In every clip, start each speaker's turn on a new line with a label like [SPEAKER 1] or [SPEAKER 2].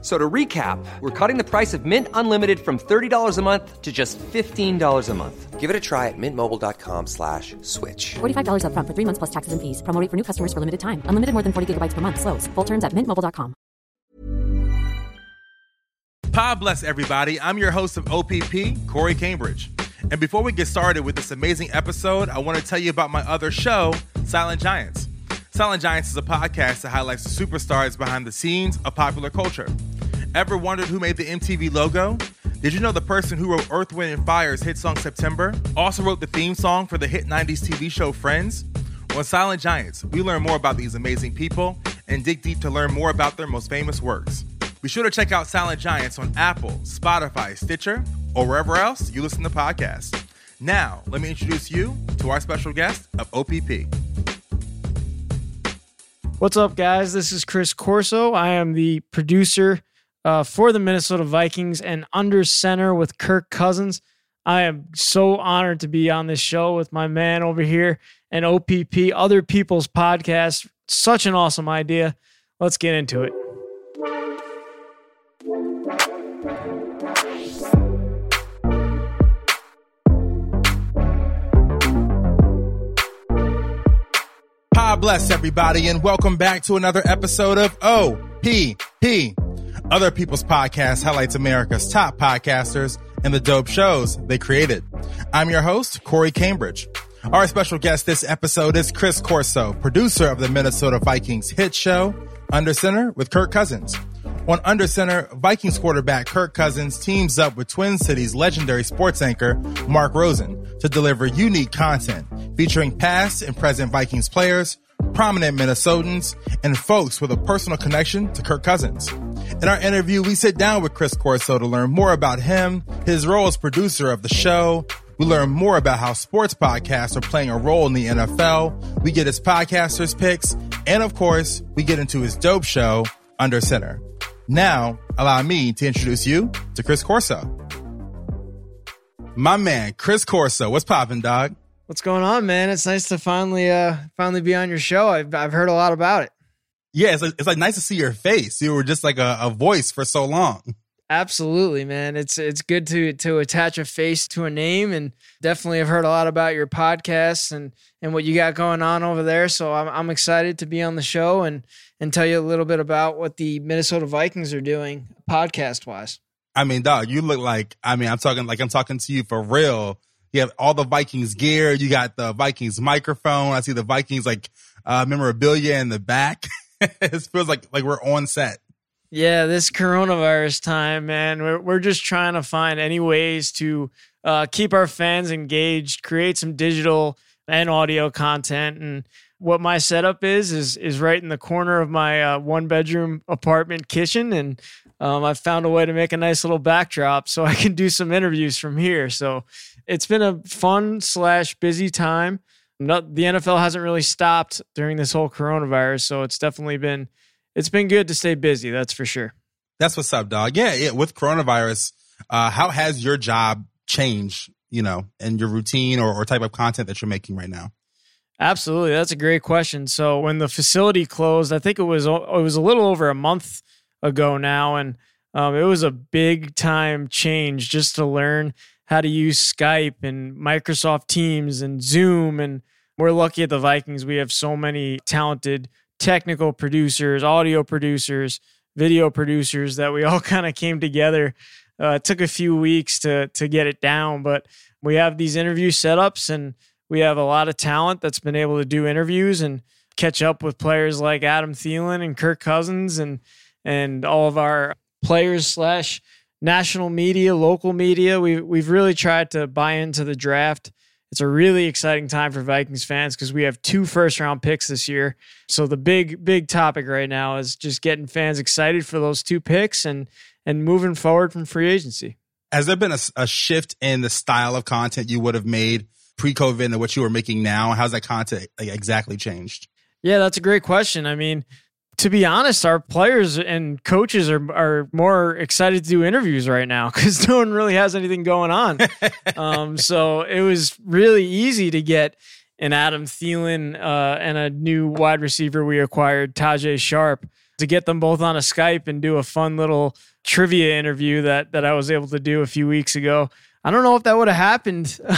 [SPEAKER 1] So to recap, we're cutting the price of Mint Unlimited from $30 a month to just $15 a month.
[SPEAKER 2] Give it a try at mintmobile.com slash switch.
[SPEAKER 3] $45 upfront for three months plus taxes and fees. Promo rate for new customers for limited time. Unlimited more than 40 gigabytes per month. Slows. Full terms at mintmobile.com.
[SPEAKER 4] Pod bless everybody. I'm your host of OPP, Corey Cambridge. And before we get started with this amazing episode, I want to tell you about my other show, Silent Giants. Silent Giants is a podcast that highlights the superstars behind the scenes of popular culture. Ever wondered who made the MTV logo? Did you know the person who wrote Earth, Wind, and Fire's hit song September also wrote the theme song for the hit 90s TV show Friends? On Silent Giants, we learn more about these amazing people and dig deep to learn more about their most famous works. Be sure to check out Silent Giants on Apple, Spotify, Stitcher, or wherever else you listen to podcasts. Now, let me introduce you to our special guest of OPP.
[SPEAKER 5] What's up, guys? This is Chris Corso. I am the producer uh, for the Minnesota Vikings and under center with Kirk Cousins. I am so honored to be on this show with my man over here and OPP, Other People's Podcast. Such an awesome idea. Let's get into it.
[SPEAKER 4] God bless everybody and welcome back to another episode of OPP. Other People's Podcast highlights America's top podcasters and the dope shows they created. I'm your host, Corey Cambridge. Our special guest this episode is Chris Corso, producer of the Minnesota Vikings hit show, Under Center with Kirk Cousins. On Under Center, Vikings quarterback Kirk Cousins teams up with Twin Cities legendary sports anchor Mark Rosen to deliver unique content featuring past and present Vikings players, prominent Minnesotans, and folks with a personal connection to Kirk Cousins. In our interview, we sit down with Chris Corso to learn more about him, his role as producer of the show. We learn more about how sports podcasts are playing a role in the NFL. We get his podcasters picks. And of course, we get into his dope show, Under Center. Now, allow me to introduce you to Chris Corso. My man, Chris Corso. What's poppin', dog?
[SPEAKER 5] What's going on, man? It's nice to finally uh finally be on your show. I've I've heard a lot about it.
[SPEAKER 4] Yeah, it's like, it's like nice to see your face. You were just like a, a voice for so long.
[SPEAKER 5] Absolutely, man. It's it's good to to attach a face to a name, and definitely have heard a lot about your podcast and and what you got going on over there. So I'm I'm excited to be on the show and and tell you a little bit about what the Minnesota Vikings are doing podcast wise.
[SPEAKER 4] I mean, dog, you look like I mean, I'm talking like I'm talking to you for real. You have all the Vikings gear. You got the Vikings microphone. I see the Vikings like uh, memorabilia in the back. it feels like like we're on set.
[SPEAKER 5] Yeah, this coronavirus time, man, we're we're just trying to find any ways to uh, keep our fans engaged, create some digital and audio content, and what my setup is is is right in the corner of my uh, one bedroom apartment kitchen, and um, I've found a way to make a nice little backdrop so I can do some interviews from here. So it's been a fun slash busy time. Not, the NFL hasn't really stopped during this whole coronavirus, so it's definitely been it's been good to stay busy. That's for sure.
[SPEAKER 4] That's what's up, dog. Yeah, yeah. With coronavirus, uh, how has your job changed? You know, and your routine or, or type of content that you're making right now.
[SPEAKER 5] Absolutely, that's a great question. So when the facility closed, I think it was it was a little over a month ago now, and um, it was a big time change just to learn how to use Skype and Microsoft Teams and Zoom. And we're lucky at the Vikings; we have so many talented technical producers, audio producers, video producers that we all kind of came together. Uh, it took a few weeks to to get it down, but we have these interview setups and we have a lot of talent that's been able to do interviews and catch up with players like Adam Thielen and Kirk Cousins and and all of our players slash national media, local media. We we've really tried to buy into the draft. It's a really exciting time for Vikings fans because we have two first round picks this year. So the big big topic right now is just getting fans excited for those two picks and and moving forward from free agency.
[SPEAKER 4] Has there been a, a shift in the style of content you would have made pre-COVID and what you were making now? How's that content exactly changed?
[SPEAKER 5] Yeah, that's a great question. I mean, to be honest, our players and coaches are are more excited to do interviews right now because no one really has anything going on. um, so it was really easy to get an Adam Thielen uh, and a new wide receiver we acquired, Tajae Sharpe, to get them both on a Skype and do a fun little trivia interview that that I was able to do a few weeks ago. I don't know if that would have happened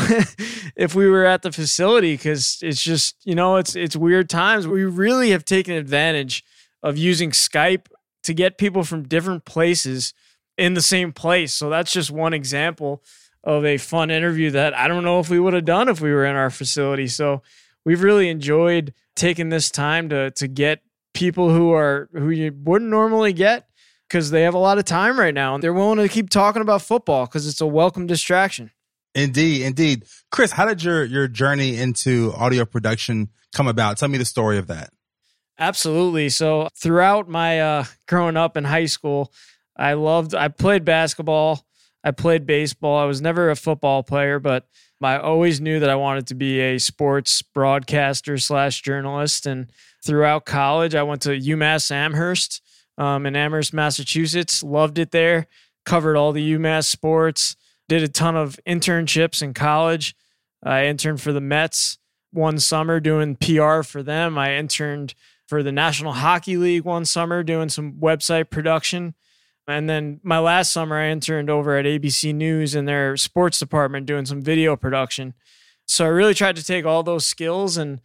[SPEAKER 5] if we were at the facility because it's just you know it's it's weird times. We really have taken advantage of using Skype to get people from different places in the same place. So that's just one example of a fun interview that I don't know if we would have done if we were in our facility. So we've really enjoyed taking this time to to get people who are who you wouldn't normally get because they have a lot of time right now and they're willing to keep talking about football because it's a welcome distraction.
[SPEAKER 4] Indeed, indeed. Chris, how did your your journey into audio production come about? Tell me the story of that.
[SPEAKER 5] Absolutely. So throughout my uh, growing up in high school, I loved. I played basketball. I played baseball. I was never a football player, but I always knew that I wanted to be a sports broadcaster slash journalist. And throughout college, I went to UMass Amherst um, in Amherst, Massachusetts. Loved it there. Covered all the UMass sports. Did a ton of internships in college. I interned for the Mets one summer doing PR for them. I interned for the National Hockey League one summer doing some website production. And then my last summer, I interned over at ABC News in their sports department doing some video production. So I really tried to take all those skills and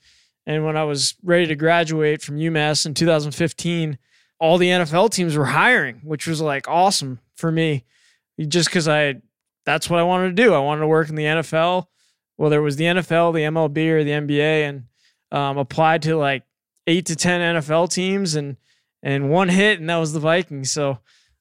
[SPEAKER 5] and when I was ready to graduate from UMass in 2015, all the NFL teams were hiring, which was like awesome for me, just because I that's what I wanted to do. I wanted to work in the NFL, whether it was the NFL, the MLB, or the NBA, and um, applied to like eight to ten NFL teams and and one hit, and that was the Vikings. So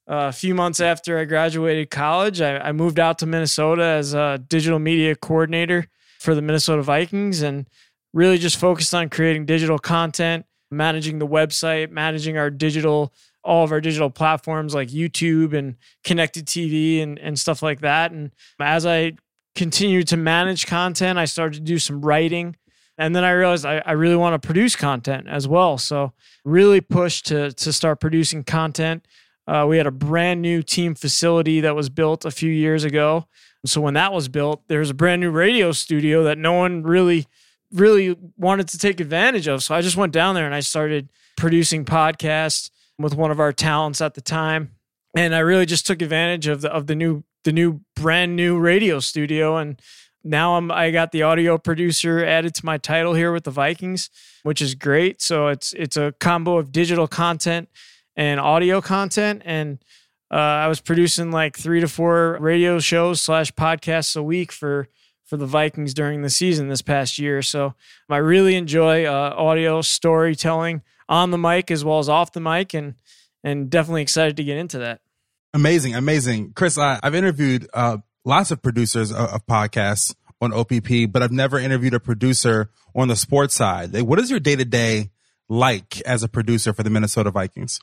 [SPEAKER 5] uh, a few months after I graduated college, I, I, moved out to Minnesota as a digital media coordinator for the Minnesota Vikings, and really just focused on creating digital content, managing the website, managing our digital all of our digital platforms like YouTube and connected TV and, and stuff like that. And as I continued to manage content, I started to do some writing and then I realized I, I really want to produce content as well. So really pushed to to start producing content. Uh, we had a brand new team facility that was built a few years ago. So when that was built, there was a brand new radio studio that no one really really wanted to take advantage of. So I just went down there and I started producing podcasts with one of our talents at the time. And I really just took advantage of the of the new the new brand new radio studio and now I'm I got the audio producer added to my title here with the Vikings, which is great. So it's it's a combo of digital content and audio content, and uh, I was producing like three to four radio shows slash podcasts a week for for the Vikings during the season this past year. So I really enjoy uh, audio storytelling on the mic as well as off the mic, and and definitely excited to get into that.
[SPEAKER 4] Amazing, amazing, Chris. I, have interviewed uh, lots of producers of, of, podcasts on OPP, but I've never interviewed a producer on the sports side. What is your day to day like as a producer for the Minnesota Vikings?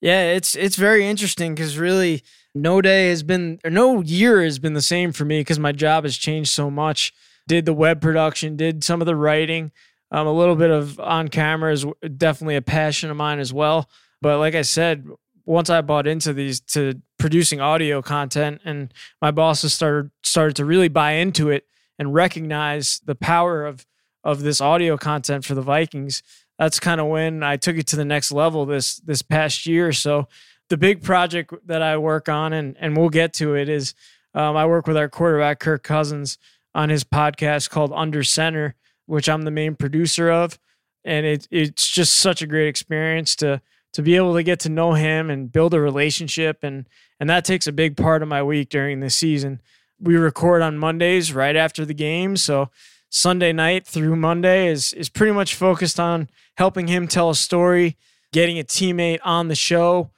[SPEAKER 5] Yeah, it's it's very interesting because really no day has been or no year has been the same for me because my job has changed so much. Did the web production, did some of the writing, um, a little bit of on camera is definitely a passion of mine as well. But like I said, once I bought into these to producing audio content and my bosses started started to really buy into it and recognize the power of of this audio content for the Vikings, that's kind of when I took it to the next level this this past year. So the big project that I work on and and we'll get to it is um, I work with our quarterback Kirk Cousins on his podcast called Under Center, which I'm the main producer of, and it it's just such a great experience to to be able to get to know him and build a relationship and and that takes a big part of my week during the season. We record on Mondays right after the game, so Sunday night through Monday is is pretty much focused on helping him tell a story, getting a teammate on the show.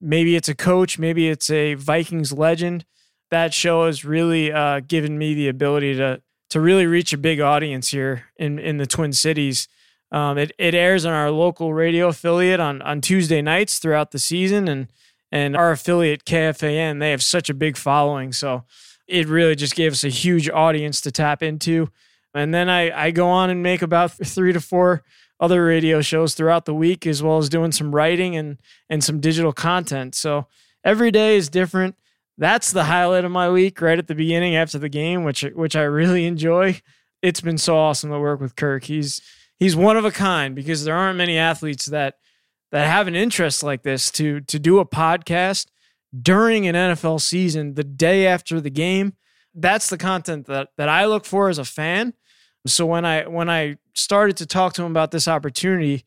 [SPEAKER 5] Maybe it's a coach, maybe it's a Vikings legend. That show has really uh, given me the ability to to really reach a big audience here in in the Twin Cities um, it, it airs on our local radio affiliate on, on Tuesday nights throughout the season, and and our affiliate KFAN they have such a big following, so it really just gave us a huge audience to tap into. And then I I go on and make about three to four other radio shows throughout the week, as well as doing some writing and and some digital content. So every day is different. That's the highlight of my week, right at the beginning after the game, which which I really enjoy. It's been so awesome to work with Kirk. He's he's one of a kind because there aren't many athletes that that have an interest like this to to do a podcast during an NFL season the day after the game. That's the content that that I look for as a fan. So when I when I started to talk to him about this opportunity,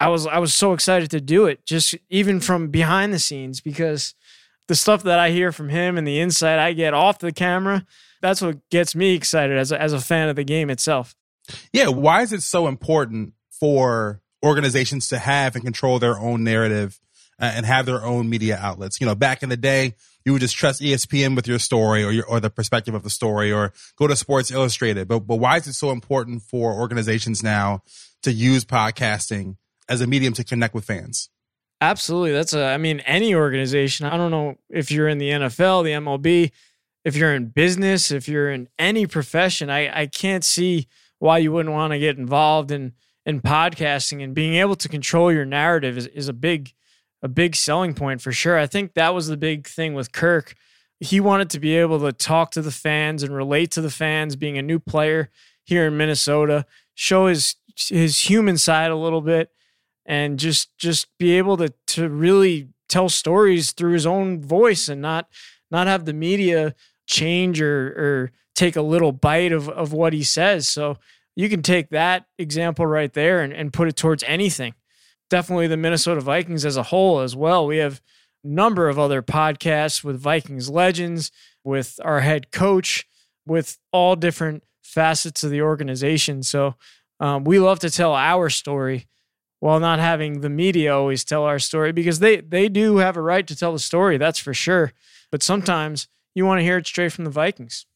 [SPEAKER 5] I was I was so excited to do it just even from behind the scenes because the stuff that I hear from him and the insight I get off the camera, that's what gets me excited as a, as a fan of the game itself.
[SPEAKER 4] Yeah, why is it so important for organizations to have and control their own narrative uh, and have their own media outlets? You know, back in the day, you would just trust ESPN with your story or your or the perspective of the story or go to Sports Illustrated. But but why is it so important for organizations now to use podcasting as a medium to connect with fans?
[SPEAKER 5] Absolutely. That's a I mean any organization. I don't know if you're in the NFL, the MLB, if you're in business, if you're in any profession, I I can't see why you wouldn't want to get involved in in podcasting and being able to control your narrative is, is a big a big selling point for sure. I think that was the big thing with Kirk. He wanted to be able to talk to the fans and relate to the fans, being a new player here in Minnesota, show his his human side a little bit, and just just be able to to really tell stories through his own voice and not not have the media change or or take a little bite of of what he says. So you can take that example right there and, and put it towards anything definitely the Minnesota Vikings as a whole as well. We have a number of other podcasts with Vikings legends, with our head coach, with all different facets of the organization. So um, we love to tell our story while not having the media always tell our story because they they do have a right to tell the story, that's for sure. But sometimes you want to hear it straight from the Vikings.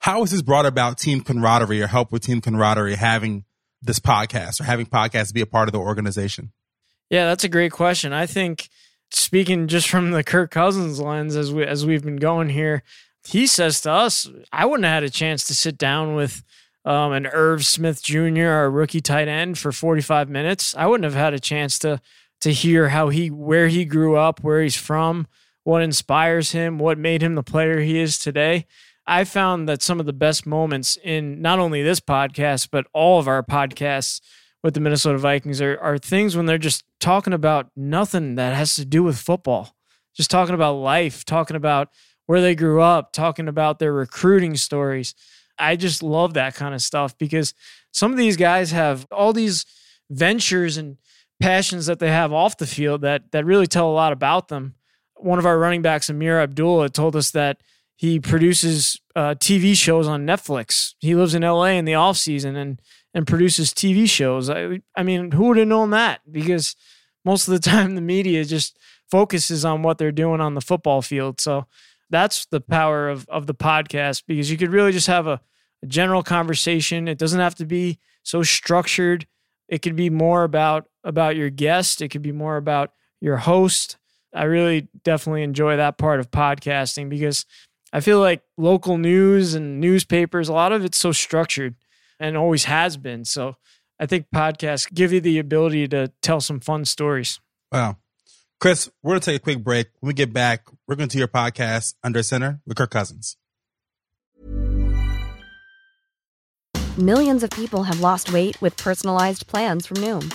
[SPEAKER 4] How has this brought about team camaraderie or help with team camaraderie having this podcast or having podcasts be a part of the organization?
[SPEAKER 5] Yeah, that's a great question. I think speaking just from the Kirk Cousins lens as we as we've been going here, he says to us, I wouldn't have had a chance to sit down with um, an Irv Smith Jr., our rookie tight end, for 45 minutes. I wouldn't have had a chance to to hear how he where he grew up, where he's from, what inspires him, what made him the player he is today. I found that some of the best moments in not only this podcast, but all of our podcasts with the Minnesota Vikings are, are things when they're just talking about nothing that has to do with football, just talking about life, talking about where they grew up, talking about their recruiting stories. I just love that kind of stuff because some of these guys have all these ventures and passions that they have off the field that that really tell a lot about them. One of our running backs, Ameer Abdullah, told us that he produces uh, TV shows on Netflix. He lives in LA in the off season and and produces TV shows. I, I mean, who would have known that? Because most of the time, the media just focuses on what they're doing on the football field. So that's the power of of the podcast because you could really just have a, a general conversation. It doesn't have to be so structured. It could be more about about your guest. It could be more about your host. I really definitely enjoy that part of podcasting because I feel like local news and newspapers, a lot of it's so structured and always has been. So I think podcasts give you the ability to tell some fun stories.
[SPEAKER 4] Wow. Chris, we're going to take a quick break. When we get back, we're going to do your podcast, Under Center, with Kirk Cousins.
[SPEAKER 6] Millions of people have lost weight with personalized plans from Noom,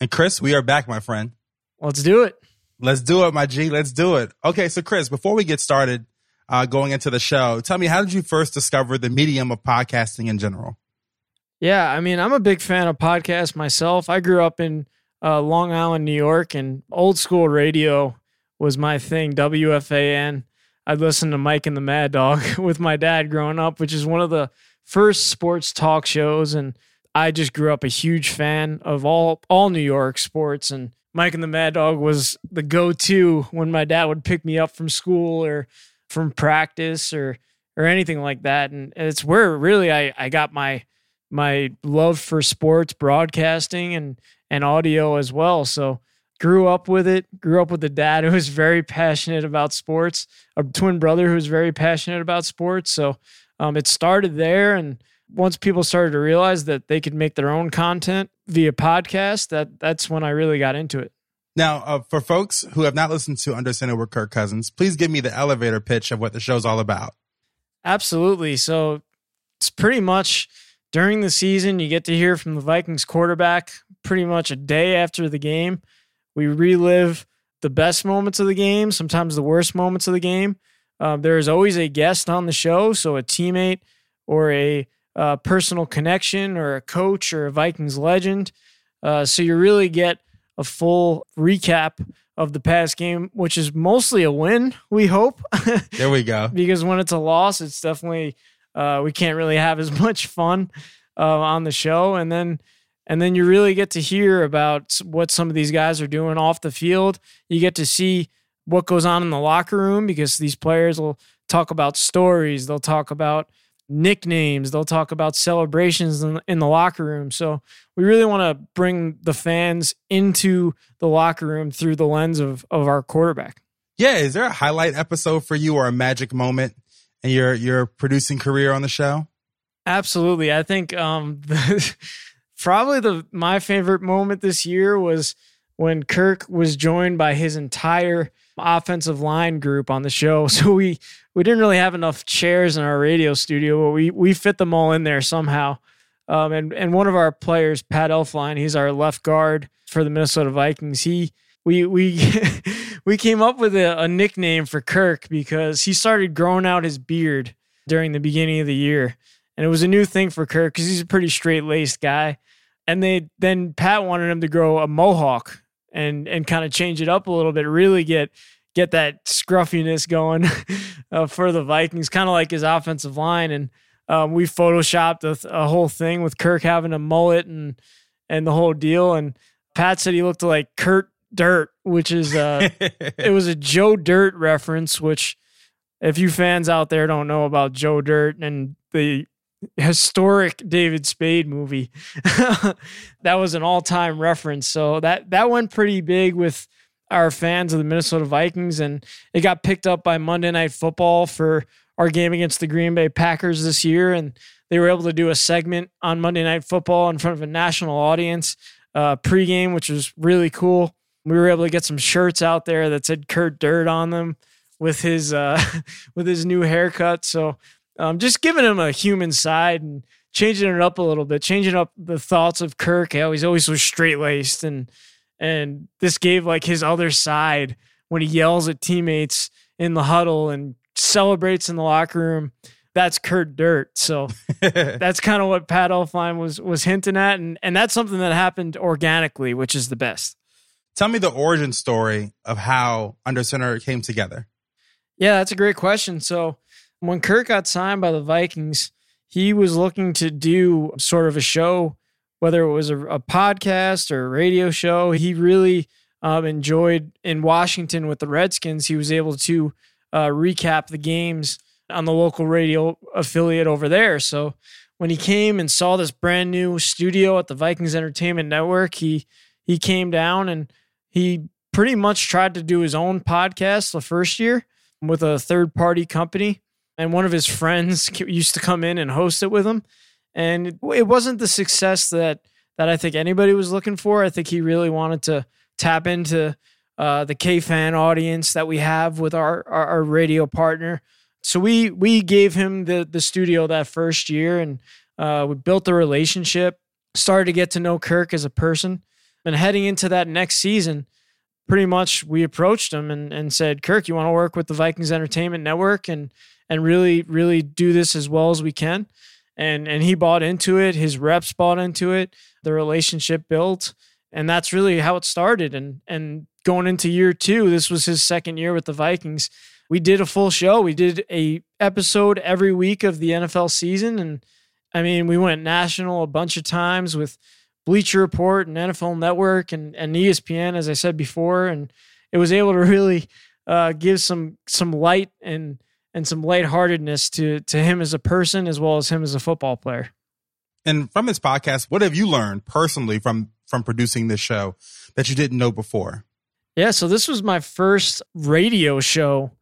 [SPEAKER 4] And Chris, we are back, my friend.
[SPEAKER 5] Let's do it.
[SPEAKER 4] Let's do it, my G. Let's do it. Okay, so Chris, before we get started, uh, going into the show. Tell me, how did you first discover the medium of podcasting in general?
[SPEAKER 5] Yeah, I mean, I'm a big fan of podcasts myself. I grew up in uh, Long Island, New York, and old school radio was my thing. WFAN. I'd listen to Mike and the Mad Dog with my dad growing up, which is one of the first sports talk shows. And I just grew up a huge fan of all all New York sports and Mike and the Mad Dog was the go-to when my dad would pick me up from school or from practice or or anything like that. And it's where really I, I got my my love for sports broadcasting and and audio as well. So grew up with it, grew up with a dad who was very passionate about sports, a twin brother who was very passionate about sports. So um, it started there and once people started to realize that they could make their own content via podcast, that that's when I really got into it.
[SPEAKER 4] Now, uh, for folks who have not listened to Under Center with Kirk Cousins, please give me the elevator pitch of what the show's all about.
[SPEAKER 5] Absolutely. So it's pretty much during the season, you get to hear from the Vikings quarterback pretty much a day after the game. We relive the best moments of the game, sometimes the worst moments of the game. Uh, there is always a guest on the show, so a teammate or a uh, personal connection or a coach or a Vikings legend. Uh, so you really get a full recap of the past game, which is mostly a win, we hope.
[SPEAKER 4] there we go.
[SPEAKER 5] because when it's a loss, it's definitely uh, we can't really have as much fun uh, on the show, and then and then you really get to hear about what some of these guys are doing off the field. You get to see what goes on in the locker room because these players will talk about stories. They'll talk about nicknames. They'll talk about celebrations in, in the locker room. So we really want to bring the fans into the locker room through the lens of of our quarterback.
[SPEAKER 4] Yeah, is there a highlight episode for you or a magic moment in your your producing career on the show?
[SPEAKER 5] Absolutely. I think um the, probably the my favorite moment this year was when Kirk was joined by his entire offensive line group on the show. So we we didn't really have enough chairs in our radio studio, but we we fit them all in there somehow. Um, and and one of our players, Pat Elflein, he's our left guard for the Minnesota Vikings. He we we we came up with a, a nickname for Kirk because he started growing out his beard during the beginning of the year, and it was a new thing for Kirk because he's a pretty straight laced guy. And they then Pat wanted him to grow a mohawk and and kind of change it up a little bit, really get get that scruffiness going uh, for the Vikings, kind of like his offensive line. And um, we photoshopped a, a, whole thing with Kirk having a mullet and and the whole deal. And Pat said he looked like Kurt Dirt, which is uh, it was a Joe Dirt reference. Which, if you fans out there don't know about Joe Dirt and the historic David Spade movie. that was an all-time reference. So that that went pretty big with our fans of the Minnesota Vikings and it got picked up by Monday Night Football for our game against the Green Bay Packers this year and they were able to do a segment on Monday Night Football in front of a national audience uh, pregame, which was really cool. We were able to get some shirts out there that said Kurt Dirt on them with his uh, with his new haircut. So um, just giving him a human side and changing it up a little bit, changing up the thoughts of Kirk. He's always so straight laced, and and this gave like his other side when he yells at teammates in the huddle and celebrates in the locker room. That's Kurt Dirt. So that's kind of what Pat Elflein was was hinting at, and and that's something that happened organically, which is the best.
[SPEAKER 4] Tell me the origin story of how Under Center came together.
[SPEAKER 5] Yeah, that's a great question. So when Kirk got signed by the Vikings, he was looking to do sort of a show, whether it was a, a podcast or a radio show. He really um, enjoyed in Washington with the Redskins. He was able to uh, recap the games on the local radio affiliate over there. So when he came and saw this brand new studio at the Vikings Entertainment Network, he he came down and he pretty much tried to do his own podcast the first year with a third party company and one of his friends used to come in and host it with him. And it wasn't the success that that I think anybody was looking for. I think he really wanted to tap into uh, the KFAN audience that we have with our, our, our radio partner. So we we gave him the the studio that first year, and uh, we built a relationship. Started to get to know Kirk as a person, and heading into that next season, pretty much we approached him and, and said, Kirk, you want to work with the Vikings Entertainment Network and and really, really do this as well as we can. And and he bought into it, his reps bought into it, the relationship built. And that's really how it started. And and going into year two, this was his second year with the Vikings. We did a full show. We did a episode every week of the NFL season and I mean, we went national a bunch of times with Bleacher Report and NFL Network and, and ESPN, as I said before, and it was able to really uh, give some some light and and some lightheartedness to to him as a person as well as him as a football player.
[SPEAKER 4] And from this podcast, what have you learned personally from from producing this show that you didn't know before?
[SPEAKER 5] Yeah, so this was my first radio show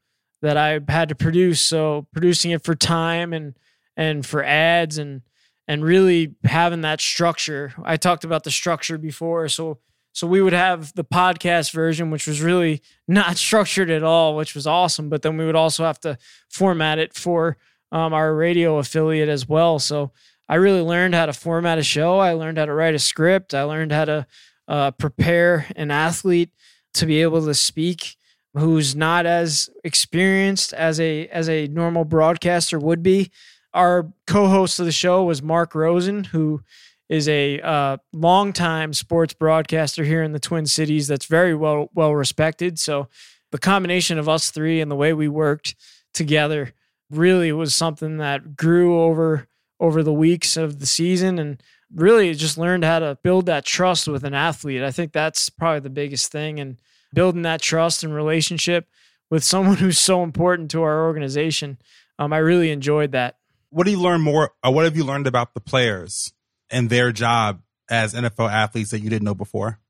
[SPEAKER 5] that I had to produce. So producing it for time and and for ads and and really having that structure. I talked about the structure before, so so we would have the podcast version, which was really not structured at all, which was awesome. But then we would also have to format it for um, our radio affiliate as well. So I really learned how to format a show. I learned how to write a script. I learned how to uh, prepare an athlete to be able to speak who's not as experienced as a as a normal broadcaster would be. Our co-host of the show was Mark Rosen, who is a uh, longtime sports broadcaster here in the Twin Cities that's very well well respected. So the combination of us three and the way we worked together really was something that grew over over the weeks of the season and really just learned how to build that trust with an athlete. I think that's probably the biggest thing and building that trust and relationship with someone who's so important to our organization. Um, I really enjoyed that.
[SPEAKER 4] What do you learn more? Or what have you learned about the players and their job as NFL athletes that you didn't know before?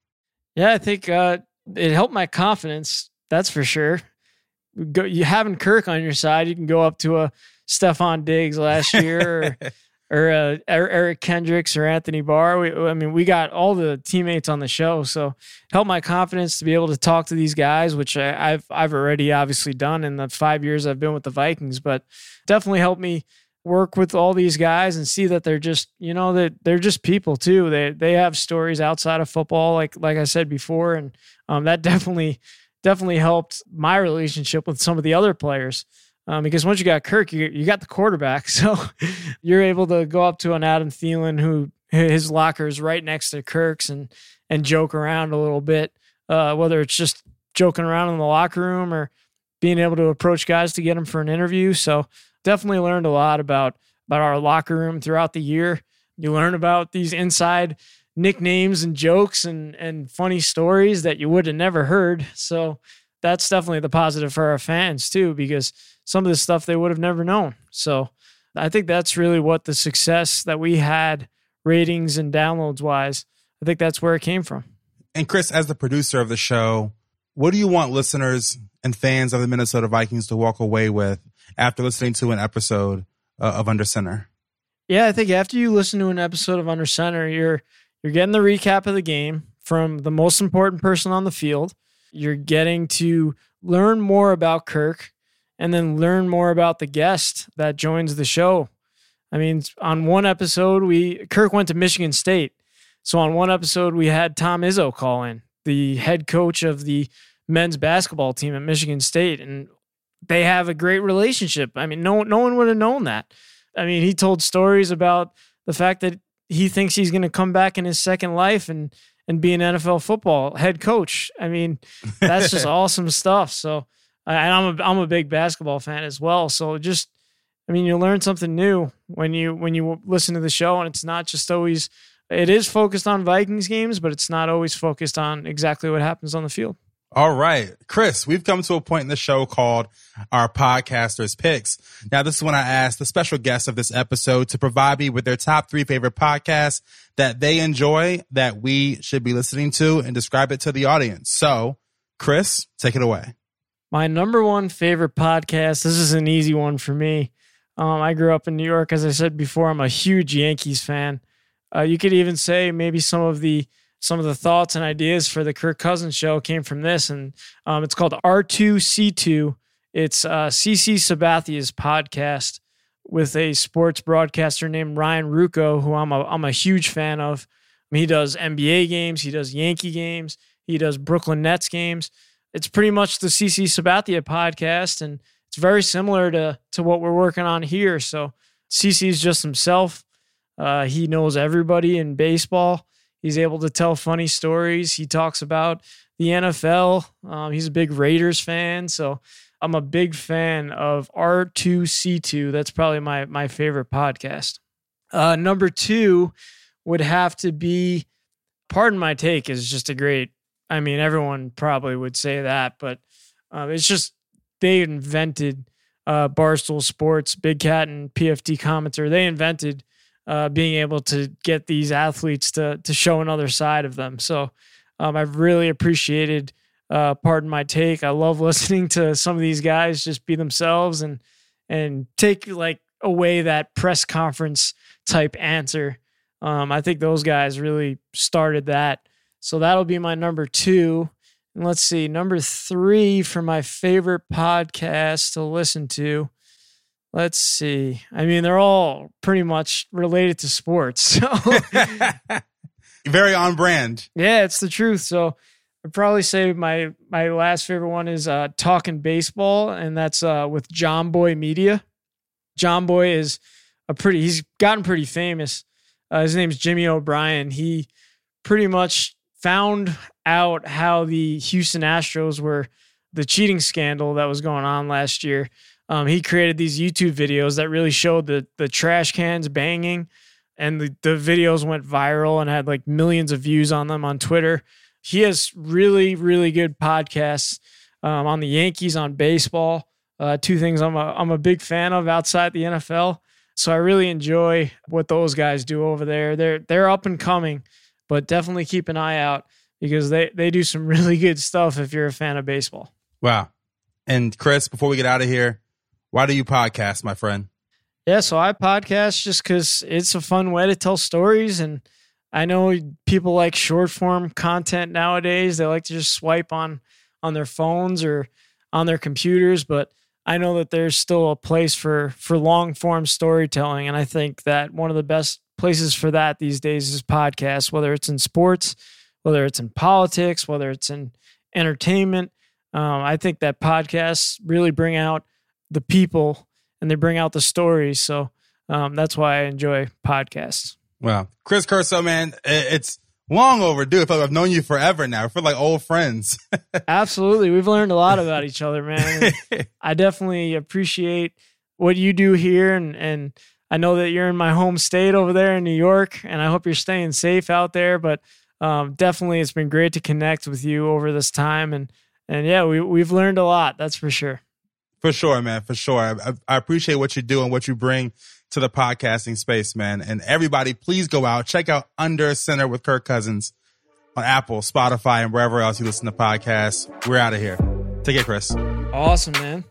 [SPEAKER 5] Yeah, I think uh, it helped my confidence. That's for sure. Go, you having Kirk on your side, you can go up to a Stefon Diggs last year, or, or uh, Eric Kendricks or Anthony Barr. We, I mean, we got all the teammates on the show, so helped my confidence to be able to talk to these guys, which I, I've I've already obviously done in the five years I've been with the Vikings, but definitely helped me work with all these guys and see that they're just you know that they're, just people too. They they have stories outside of football like like i said before and um, that definitely definitely helped my relationship with some of the other players. Um, because once you got kirk you, you got the quarterback so you're able to go up to an adam Thielen who his locker is right next to kirk's and and joke around a little bit uh, whether it's just joking around in the locker room or being able to approach guys to get them for an interview. So definitely learned a lot about about our locker room throughout the year. You learn about these inside nicknames and jokes and and funny stories that you would have never heard. So that's definitely the positive for our fans too, because some of the stuff they would have never known. So I think that's really what the success that we had ratings and downloads wise. I think that's where it came from.
[SPEAKER 4] And Chris, as the producer of the show, what do you want listeners and fans of the Minnesota Vikings to walk away with after listening to an episode uh, of Under Center?
[SPEAKER 5] Yeah, I think after you listen to an episode of Under Center, you're you're getting the recap of the game from the most important person on the field. You're getting to learn more about Kirk and then learn more about the guest that joins the show. I mean, on one episode, we Kirk went to Michigan State. So on one episode, we had Tom Izzo call in, the head coach of the men's basketball team at Michigan State. And they have a great relationship. I mean, no no one would have known that. I mean, he told stories about the fact that he thinks he's going to come back in his second life and and be an NFL football head coach. I mean, that's just awesome stuff. So, and I'm a I'm a big basketball fan as well. So just I mean, you learn something new when you when you listen to the show, and it's not just always. It is focused on Vikings games, but it's not always focused on exactly what happens on the field.
[SPEAKER 4] All right. Chris, we've come to a point in the show called our podcasters picks. Now, this is when I ask the special guests of this episode to provide me with their top three favorite podcasts that they enjoy that we should be listening to and describe it to the audience. So, Chris, take it away.
[SPEAKER 5] My number one favorite podcast. This is an easy one for me. Um, I grew up in New York. As I said before, I'm a huge Yankees fan. Uh, you could even say maybe some of the some of the thoughts and ideas for the Kirk Cousins show came from this, and um, it's called R2C2. It's uh, CC Sabathia's podcast with a sports broadcaster named Ryan Ruocco, who I'm a I'm a huge fan of. He does NBA games, he does Yankee games, he does Brooklyn Nets games. It's pretty much the CC Sabathia podcast, and it's very similar to to what we're working on here. So CC is just himself. Uh, he knows everybody in baseball. He's able to tell funny stories. He talks about the NFL. Um, he's a big Raiders fan, so I'm a big fan of R2C2. That's probably my my favorite podcast. Uh, number two would have to be, pardon my take, is just a great. I mean, everyone probably would say that, but uh, it's just they invented uh, Barstool Sports, Big Cat, and PFT commenter. They invented uh, being able to get these athletes to to show another side of them. So um, I've really appreciated. Uh, pardon my take. I love listening to some of these guys just be themselves and and take like away that press conference type answer. Um, I think those guys really started that. So that'll be my number two. And let's see, number three for my favorite podcast to listen to. Let's see. I mean, they're all pretty much related to sports. So
[SPEAKER 4] Very on brand.
[SPEAKER 5] yeah, it's the truth. So I'd probably say my my last favorite one is uh Talking Baseball, and that's uh with Jomboy Media. John Boy is a pretty he's gotten pretty famous. Uh, his name's Jimmy O'Brien. He pretty much found out how the Houston Astros were the cheating scandal that was going on last year. Um, he created these YouTube videos that really showed the the trash cans banging, and the, the videos went viral and had like millions of views on them on Twitter. He has really really good podcasts um, on the Yankees, on baseball. Uh, two things I'm a I'm a big fan of outside the NFL. So I really enjoy what those guys do over there. They're they're up and coming, but definitely keep an eye out because they they do some really good stuff if you're a fan of baseball.
[SPEAKER 4] Wow. And Chris, before we get out of here, why do you podcast, my friend?
[SPEAKER 5] Yeah, so I podcast just because it's a fun way to tell stories, and I know people like short form content nowadays. They like to just swipe on on their phones or on their computers, but I know that there's still a place for for long form storytelling, and I think that one of the best places for that these days is podcasts. Whether it's in sports, whether it's in politics, whether it's in entertainment, um, I think that podcasts really bring out the people and they bring out the stories. So um, that's why I enjoy podcasts.
[SPEAKER 4] Wow. Chris Corso, man, it's long overdue. I feel like I've known you forever now. I feel like old friends.
[SPEAKER 5] Absolutely. We've learned a lot about each other, man. I definitely appreciate what you do here. And, and I know that you're in my home state over there in New York, and I hope you're staying safe out there. But um, definitely, it's been great to connect with you over this time. And, and yeah, we, we've learned a lot. That's for sure.
[SPEAKER 4] For sure, man. For sure. I, I, appreciate what you do and what you bring to the podcasting space, man. And everybody, please go out, check out Under Center with Kirk Cousins on Apple, Spotify, and wherever else you listen to podcasts. We're out of here. Take care, Chris.
[SPEAKER 5] Awesome, man.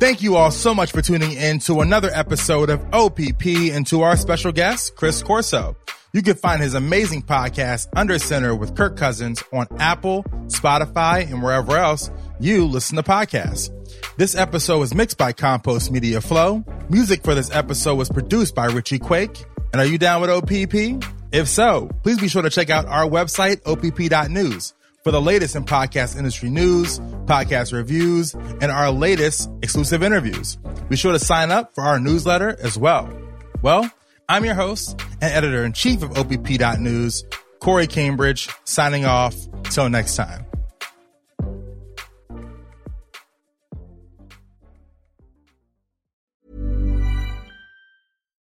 [SPEAKER 4] Thank you all so much for tuning in to another episode of OPP and to our special guest, Chris Corso. You can find his amazing podcast, Under Center with Kirk Cousins on Apple, Spotify, and wherever else you listen to podcasts. This episode was mixed by Compost Media Flow. Music for this episode was produced by Richie Quake. And are you down with OPP? If so, please be sure to check out our website, opp.news for the latest in podcast industry news, podcast reviews, and our latest exclusive interviews. Be sure to sign up for our newsletter as well. Well, I'm your host and editor in chief of OPP.news, Corey Cambridge, signing off. Till next time.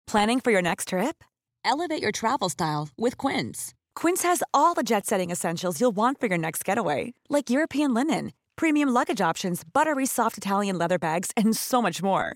[SPEAKER 7] Planning for your next trip?
[SPEAKER 8] Elevate your travel style with Quince.
[SPEAKER 7] Quince has all the jet setting essentials you'll want for your next getaway, like European linen, premium luggage options, buttery soft Italian leather bags, and so much more.